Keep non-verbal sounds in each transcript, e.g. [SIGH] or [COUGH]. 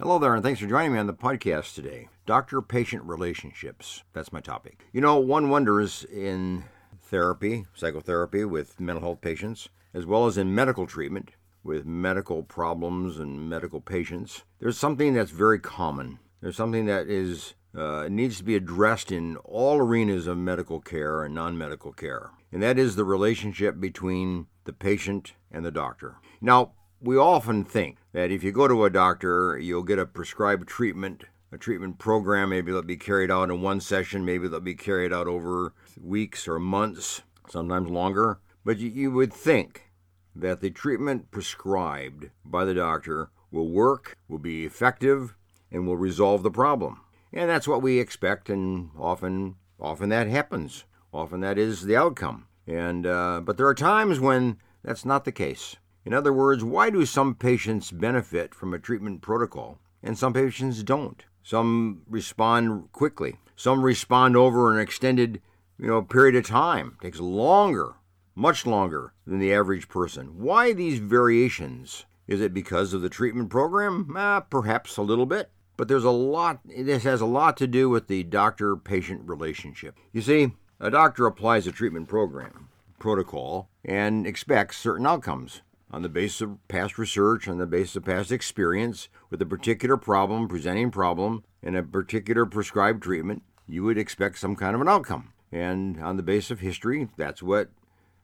Hello there, and thanks for joining me on the podcast today. Doctor patient relationships. That's my topic. You know, one wonders in therapy, psychotherapy with mental health patients, as well as in medical treatment with medical problems and medical patients, there's something that's very common. There's something that is uh, needs to be addressed in all arenas of medical care and non medical care, and that is the relationship between the patient and the doctor. Now, we often think that if you go to a doctor, you'll get a prescribed treatment, a treatment program. Maybe that'll be carried out in one session, maybe that'll be carried out over weeks or months, sometimes longer. But you, you would think that the treatment prescribed by the doctor will work, will be effective, and will resolve the problem. And that's what we expect, and often, often that happens. Often that is the outcome. And uh, but there are times when that's not the case. In other words, why do some patients benefit from a treatment protocol and some patients don't? Some respond quickly. Some respond over an extended, you know, period of time. It takes longer, much longer than the average person. Why these variations? Is it because of the treatment program? Eh, perhaps a little bit. But there's a lot, this has a lot to do with the doctor patient relationship. You see, a doctor applies a treatment program, protocol, and expects certain outcomes on the basis of past research, on the basis of past experience with a particular problem, presenting problem, and a particular prescribed treatment, you would expect some kind of an outcome. And on the basis of history, that's what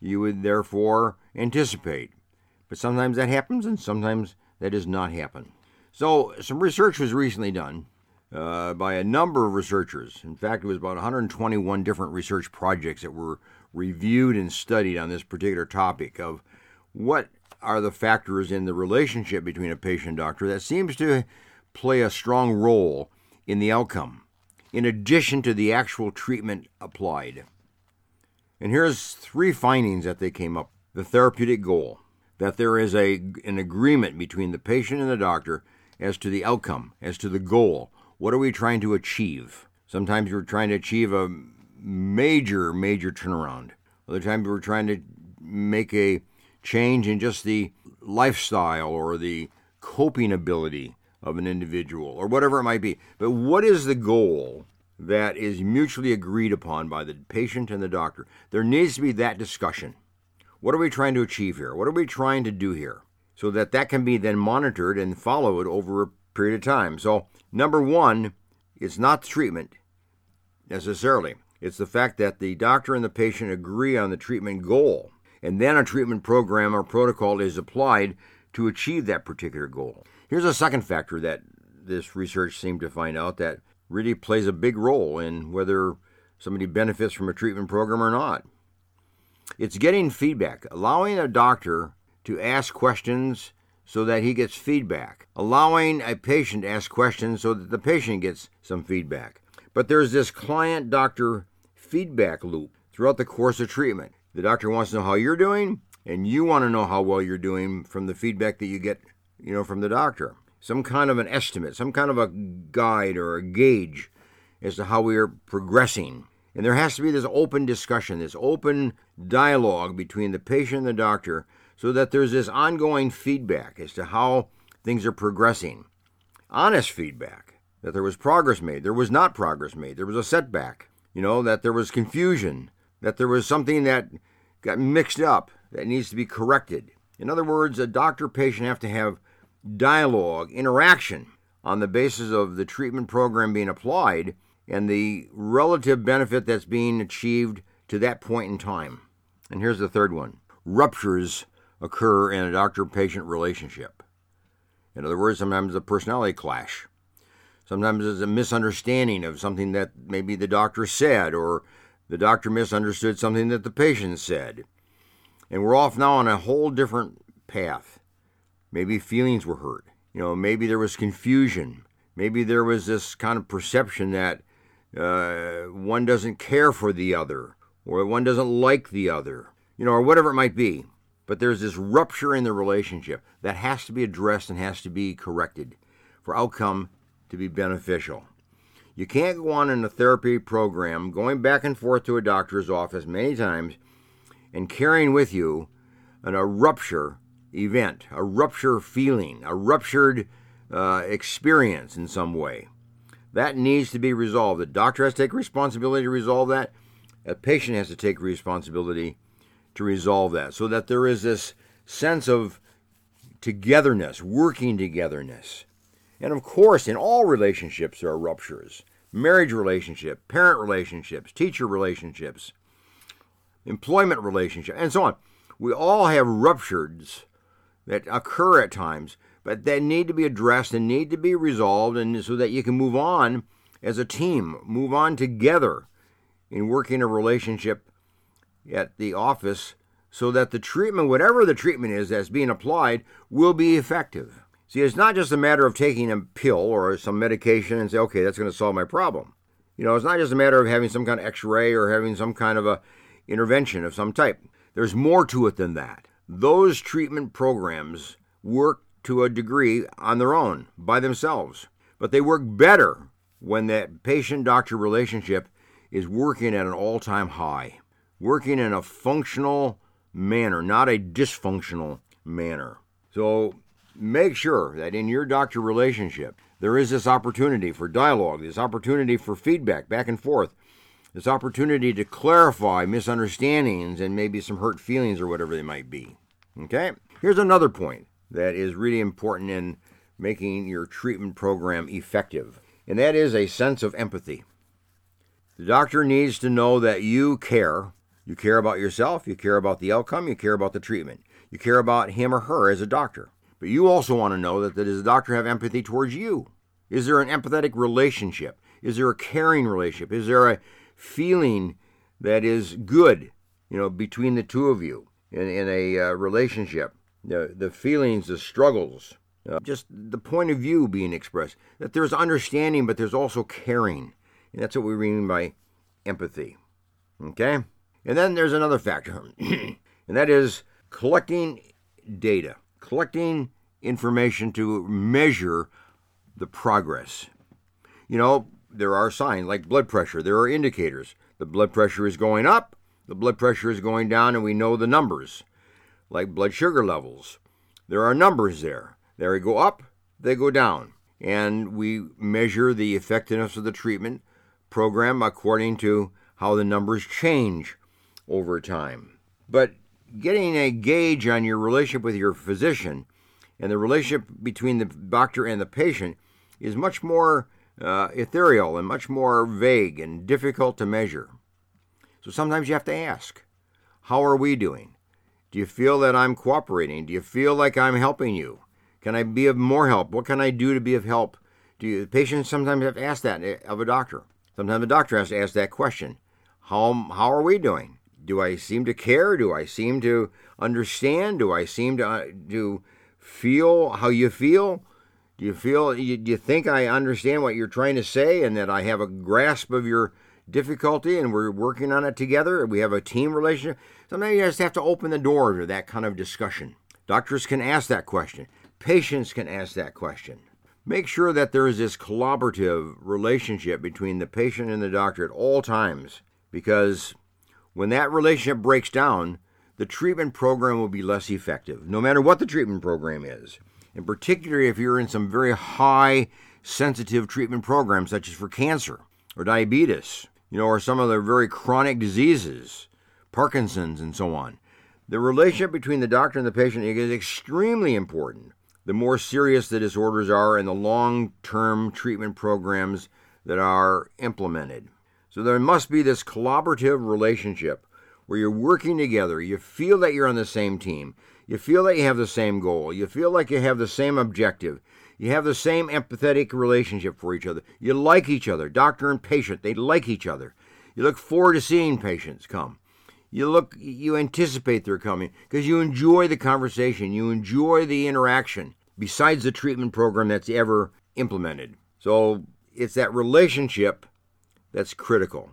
you would therefore anticipate. But sometimes that happens, and sometimes that does not happen. So, some research was recently done uh, by a number of researchers. In fact, it was about 121 different research projects that were reviewed and studied on this particular topic of what are the factors in the relationship between a patient and doctor that seems to play a strong role in the outcome, in addition to the actual treatment applied. And here's three findings that they came up the therapeutic goal, that there is a, an agreement between the patient and the doctor as to the outcome, as to the goal. What are we trying to achieve? Sometimes we're trying to achieve a major, major turnaround. Other times we're trying to make a change in just the lifestyle or the coping ability of an individual or whatever it might be. But what is the goal that is mutually agreed upon by the patient and the doctor? There needs to be that discussion. What are we trying to achieve here? What are we trying to do here? So that that can be then monitored and followed over a period of time. So, number one, it's not treatment necessarily. It's the fact that the doctor and the patient agree on the treatment goal and then a treatment program or protocol is applied to achieve that particular goal. Here's a second factor that this research seemed to find out that really plays a big role in whether somebody benefits from a treatment program or not. It's getting feedback, allowing a doctor to ask questions so that he gets feedback, allowing a patient to ask questions so that the patient gets some feedback. But there's this client doctor feedback loop throughout the course of treatment. The doctor wants to know how you're doing, and you want to know how well you're doing from the feedback that you get, you know, from the doctor. Some kind of an estimate, some kind of a guide or a gauge as to how we are progressing. And there has to be this open discussion, this open dialogue between the patient and the doctor so that there's this ongoing feedback as to how things are progressing. Honest feedback that there was progress made, there was not progress made, there was a setback, you know, that there was confusion, that there was something that got mixed up that needs to be corrected. In other words, a doctor patient have to have dialogue, interaction on the basis of the treatment program being applied and the relative benefit that's being achieved to that point in time. And here's the third one ruptures occur in a doctor patient relationship. In other words, sometimes a personality clash. Sometimes it's a misunderstanding of something that maybe the doctor said or the doctor misunderstood something that the patient said. And we're off now on a whole different path. Maybe feelings were hurt. You know, maybe there was confusion. Maybe there was this kind of perception that uh, one doesn't care for the other, or one doesn't like the other, you know, or whatever it might be. But there's this rupture in the relationship that has to be addressed and has to be corrected for outcome to be beneficial. You can't go on in a therapy program going back and forth to a doctor's office many times and carrying with you an, a rupture event, a rupture feeling, a ruptured uh, experience in some way. That needs to be resolved. The doctor has to take responsibility to resolve that. A patient has to take responsibility to resolve that so that there is this sense of togetherness, working togetherness. And of course, in all relationships, there are ruptures marriage relationship, parent relationships, teacher relationships, employment relationship, and so on. We all have ruptures that occur at times, but they need to be addressed and need to be resolved, and so that you can move on as a team, move on together in working a relationship at the office, so that the treatment, whatever the treatment is that's being applied, will be effective. See, it's not just a matter of taking a pill or some medication and say, okay, that's going to solve my problem. You know, it's not just a matter of having some kind of x ray or having some kind of a intervention of some type. There's more to it than that. Those treatment programs work to a degree on their own, by themselves, but they work better when that patient doctor relationship is working at an all time high, working in a functional manner, not a dysfunctional manner. So make sure that in your doctor relationship, there is this opportunity for dialogue, this opportunity for feedback back and forth, this opportunity to clarify misunderstandings and maybe some hurt feelings or whatever they might be. Okay? Here's another point that is really important in making your treatment program effective, and that is a sense of empathy. The doctor needs to know that you care. You care about yourself, you care about the outcome, you care about the treatment, you care about him or her as a doctor. But you also want to know that, that does the doctor have empathy towards you? Is there an empathetic relationship? Is there a caring relationship? Is there a feeling that is good, you know, between the two of you in, in a uh, relationship? The, the feelings, the struggles, uh, just the point of view being expressed. That there's understanding, but there's also caring. And that's what we mean by empathy. Okay? And then there's another factor, [CLEARS THROAT] and that is collecting data collecting information to measure the progress. You know, there are signs like blood pressure, there are indicators. The blood pressure is going up, the blood pressure is going down, and we know the numbers, like blood sugar levels. There are numbers there. They go up, they go down. And we measure the effectiveness of the treatment program according to how the numbers change over time. But getting a gauge on your relationship with your physician and the relationship between the doctor and the patient is much more uh, ethereal and much more vague and difficult to measure. So sometimes you have to ask, How are we doing? Do you feel that I'm cooperating? Do you feel like I'm helping you? Can I be of more help? What can I do to be of help? Do you, patients sometimes have to ask that of a doctor. Sometimes the doctor has to ask that question. How, how are we doing? Do I seem to care? Do I seem to understand? Do I seem to uh, to feel how you feel? Do you feel you, do you think I understand what you're trying to say and that I have a grasp of your difficulty and we're working on it together? We have a team relationship. Sometimes you just have to open the door to that kind of discussion. Doctors can ask that question. Patients can ask that question. Make sure that there is this collaborative relationship between the patient and the doctor at all times because when that relationship breaks down, the treatment program will be less effective, no matter what the treatment program is. And particularly if you're in some very high sensitive treatment programs, such as for cancer or diabetes, you know, or some of the very chronic diseases, Parkinson's, and so on. The relationship between the doctor and the patient is extremely important. The more serious the disorders are and the long term treatment programs that are implemented. So there must be this collaborative relationship where you're working together. You feel that you're on the same team. You feel that you have the same goal. You feel like you have the same objective. You have the same empathetic relationship for each other. You like each other. Doctor and patient, they like each other. You look forward to seeing patients come. You look you anticipate their coming because you enjoy the conversation, you enjoy the interaction besides the treatment program that's ever implemented. So it's that relationship that's critical,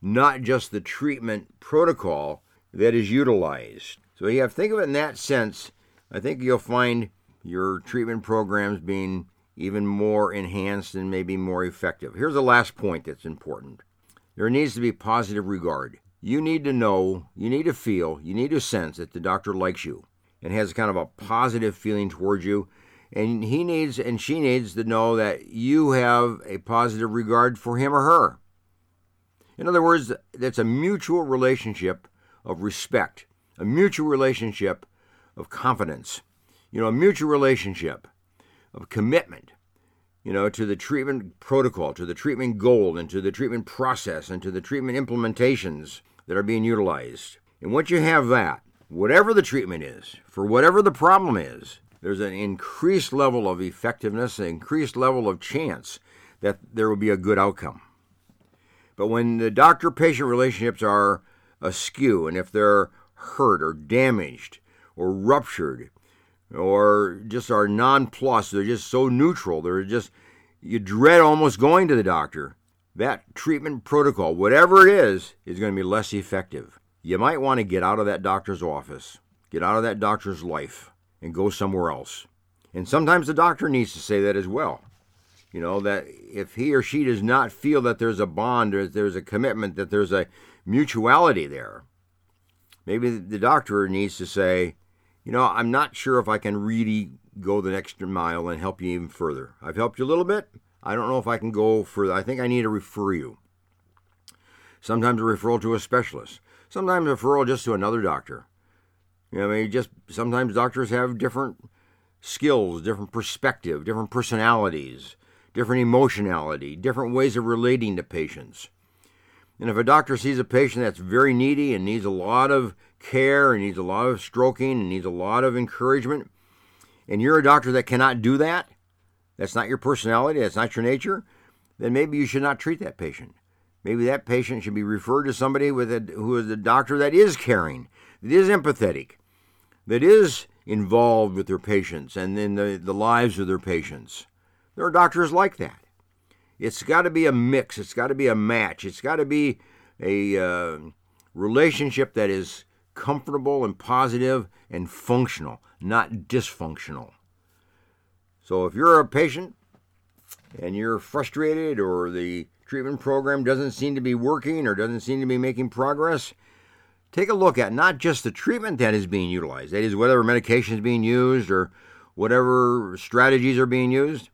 not just the treatment protocol that is utilized. So you have think of it in that sense. I think you'll find your treatment programs being even more enhanced and maybe more effective. Here's the last point that's important. There needs to be positive regard. You need to know, you need to feel, you need to sense that the doctor likes you and has kind of a positive feeling towards you And he needs and she needs to know that you have a positive regard for him or her. In other words, that's a mutual relationship of respect, a mutual relationship of confidence, you know, a mutual relationship of commitment, you know, to the treatment protocol, to the treatment goal, and to the treatment process, and to the treatment implementations that are being utilized. And once you have that, whatever the treatment is, for whatever the problem is, there's an increased level of effectiveness, an increased level of chance that there will be a good outcome. But when the doctor patient relationships are askew, and if they're hurt or damaged or ruptured or just are nonplussed, they're just so neutral, they're just, you dread almost going to the doctor, that treatment protocol, whatever it is, is going to be less effective. You might want to get out of that doctor's office, get out of that doctor's life, and go somewhere else. And sometimes the doctor needs to say that as well. You know, that if he or she does not feel that there's a bond or there's a commitment, that there's a mutuality there, maybe the doctor needs to say, you know, I'm not sure if I can really go the next mile and help you even further. I've helped you a little bit. I don't know if I can go further. I think I need to refer you. Sometimes a referral to a specialist. Sometimes a referral just to another doctor. You know, I mean, just sometimes doctors have different skills, different perspective, different personalities, different emotionality, different ways of relating to patients. And if a doctor sees a patient that's very needy and needs a lot of care and needs a lot of stroking and needs a lot of encouragement, and you're a doctor that cannot do that, that's not your personality, that's not your nature, then maybe you should not treat that patient. Maybe that patient should be referred to somebody with a, who is a doctor that is caring, that is empathetic, that is involved with their patients and in the, the lives of their patients. There are doctors like that. It's got to be a mix, it's got to be a match, it's got to be a uh, relationship that is comfortable and positive and functional, not dysfunctional. So if you're a patient and you're frustrated or the treatment program doesn't seem to be working or doesn't seem to be making progress, take a look at not just the treatment that is being utilized, that is, whatever medication is being used or whatever strategies are being used.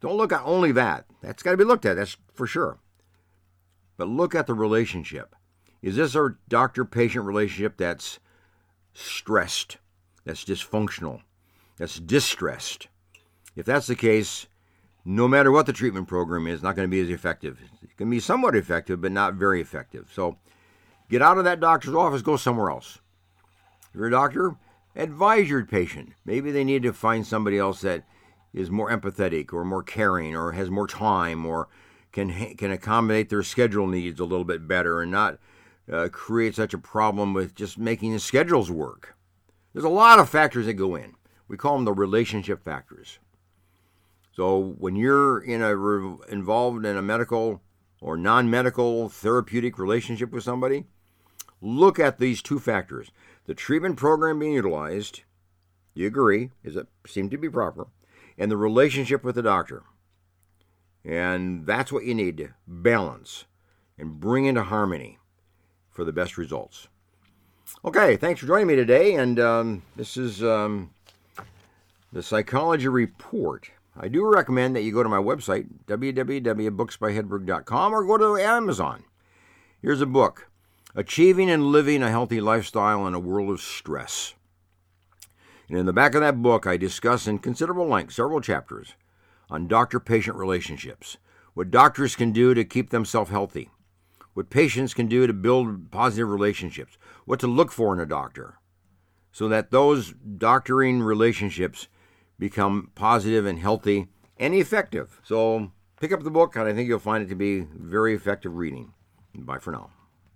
Don't look at only that. That's got to be looked at, that's for sure. But look at the relationship. Is this a doctor patient relationship that's stressed, that's dysfunctional, that's distressed? If that's the case, no matter what the treatment program is, not going to be as effective. It can be somewhat effective, but not very effective. So get out of that doctor's office, go somewhere else. If you're a doctor, advise your patient. Maybe they need to find somebody else that is more empathetic or more caring or has more time or can can accommodate their schedule needs a little bit better and not uh, create such a problem with just making the schedules work. There's a lot of factors that go in. We call them the relationship factors. So when you're in a re- involved in a medical or non-medical therapeutic relationship with somebody, look at these two factors: the treatment program being utilized. You agree? Is it seem to be proper? And the relationship with the doctor. And that's what you need to balance and bring into harmony for the best results. Okay, thanks for joining me today. And um, this is um, the Psychology Report. I do recommend that you go to my website, www.booksbyhedberg.com, or go to Amazon. Here's a book Achieving and Living a Healthy Lifestyle in a World of Stress. And in the back of that book, I discuss in considerable length several chapters on doctor patient relationships, what doctors can do to keep themselves healthy, what patients can do to build positive relationships, what to look for in a doctor, so that those doctoring relationships become positive and healthy and effective. So pick up the book, and I think you'll find it to be very effective reading. Bye for now.